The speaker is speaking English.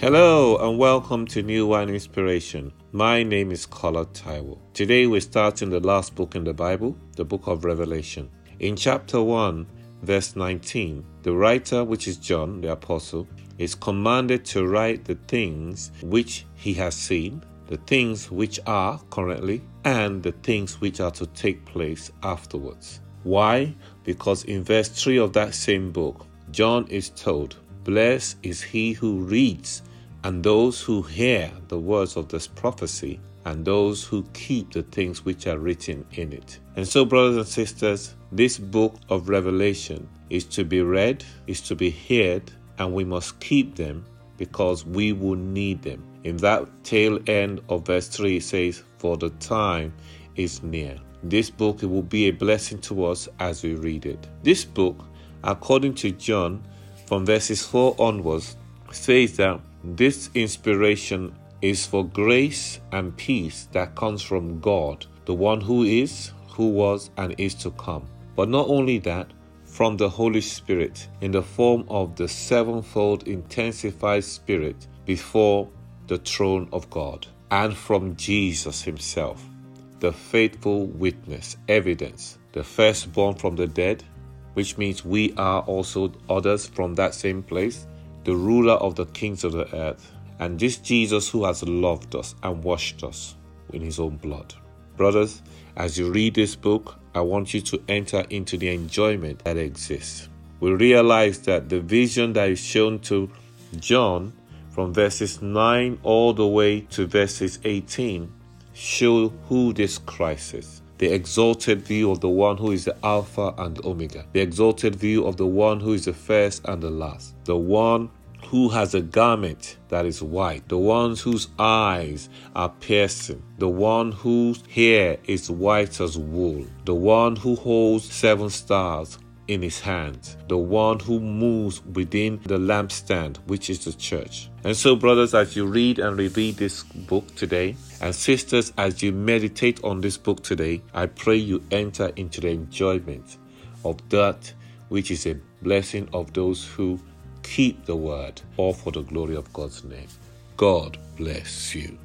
Hello and welcome to New Wine Inspiration. My name is Kola Taiwo. Today we start in the last book in the Bible, the book of Revelation. In chapter 1, verse 19, the writer, which is John the Apostle, is commanded to write the things which he has seen, the things which are currently, and the things which are to take place afterwards. Why? Because in verse 3 of that same book, John is told, Blessed is he who reads and those who hear the words of this prophecy, and those who keep the things which are written in it. And so, brothers and sisters, this book of Revelation is to be read, is to be heard, and we must keep them because we will need them. In that tail end of verse 3, it says, For the time is near. This book it will be a blessing to us as we read it. This book, according to John, from verses 4 onwards, says that this inspiration is for grace and peace that comes from God, the one who is, who was, and is to come. But not only that, from the Holy Spirit in the form of the sevenfold intensified Spirit before the throne of God, and from Jesus Himself, the faithful witness, evidence, the firstborn from the dead, which means we are also others from that same place the ruler of the kings of the earth, and this Jesus who has loved us and washed us in his own blood. Brothers, as you read this book, I want you to enter into the enjoyment that exists. We realize that the vision that is shown to John from verses 9 all the way to verses 18 show who this Christ is the exalted view of the one who is the Alpha and Omega, the exalted view of the one who is the first and the last, the one who has a garment that is white, the ones whose eyes are piercing, the one whose hair is white as wool, the one who holds seven stars in his hands, the one who moves within the lampstand, which is the church. And so, brothers, as you read and reread this book today, and sisters, as you meditate on this book today, I pray you enter into the enjoyment of that which is a blessing of those who keep the word, all for the glory of God's name. God bless you.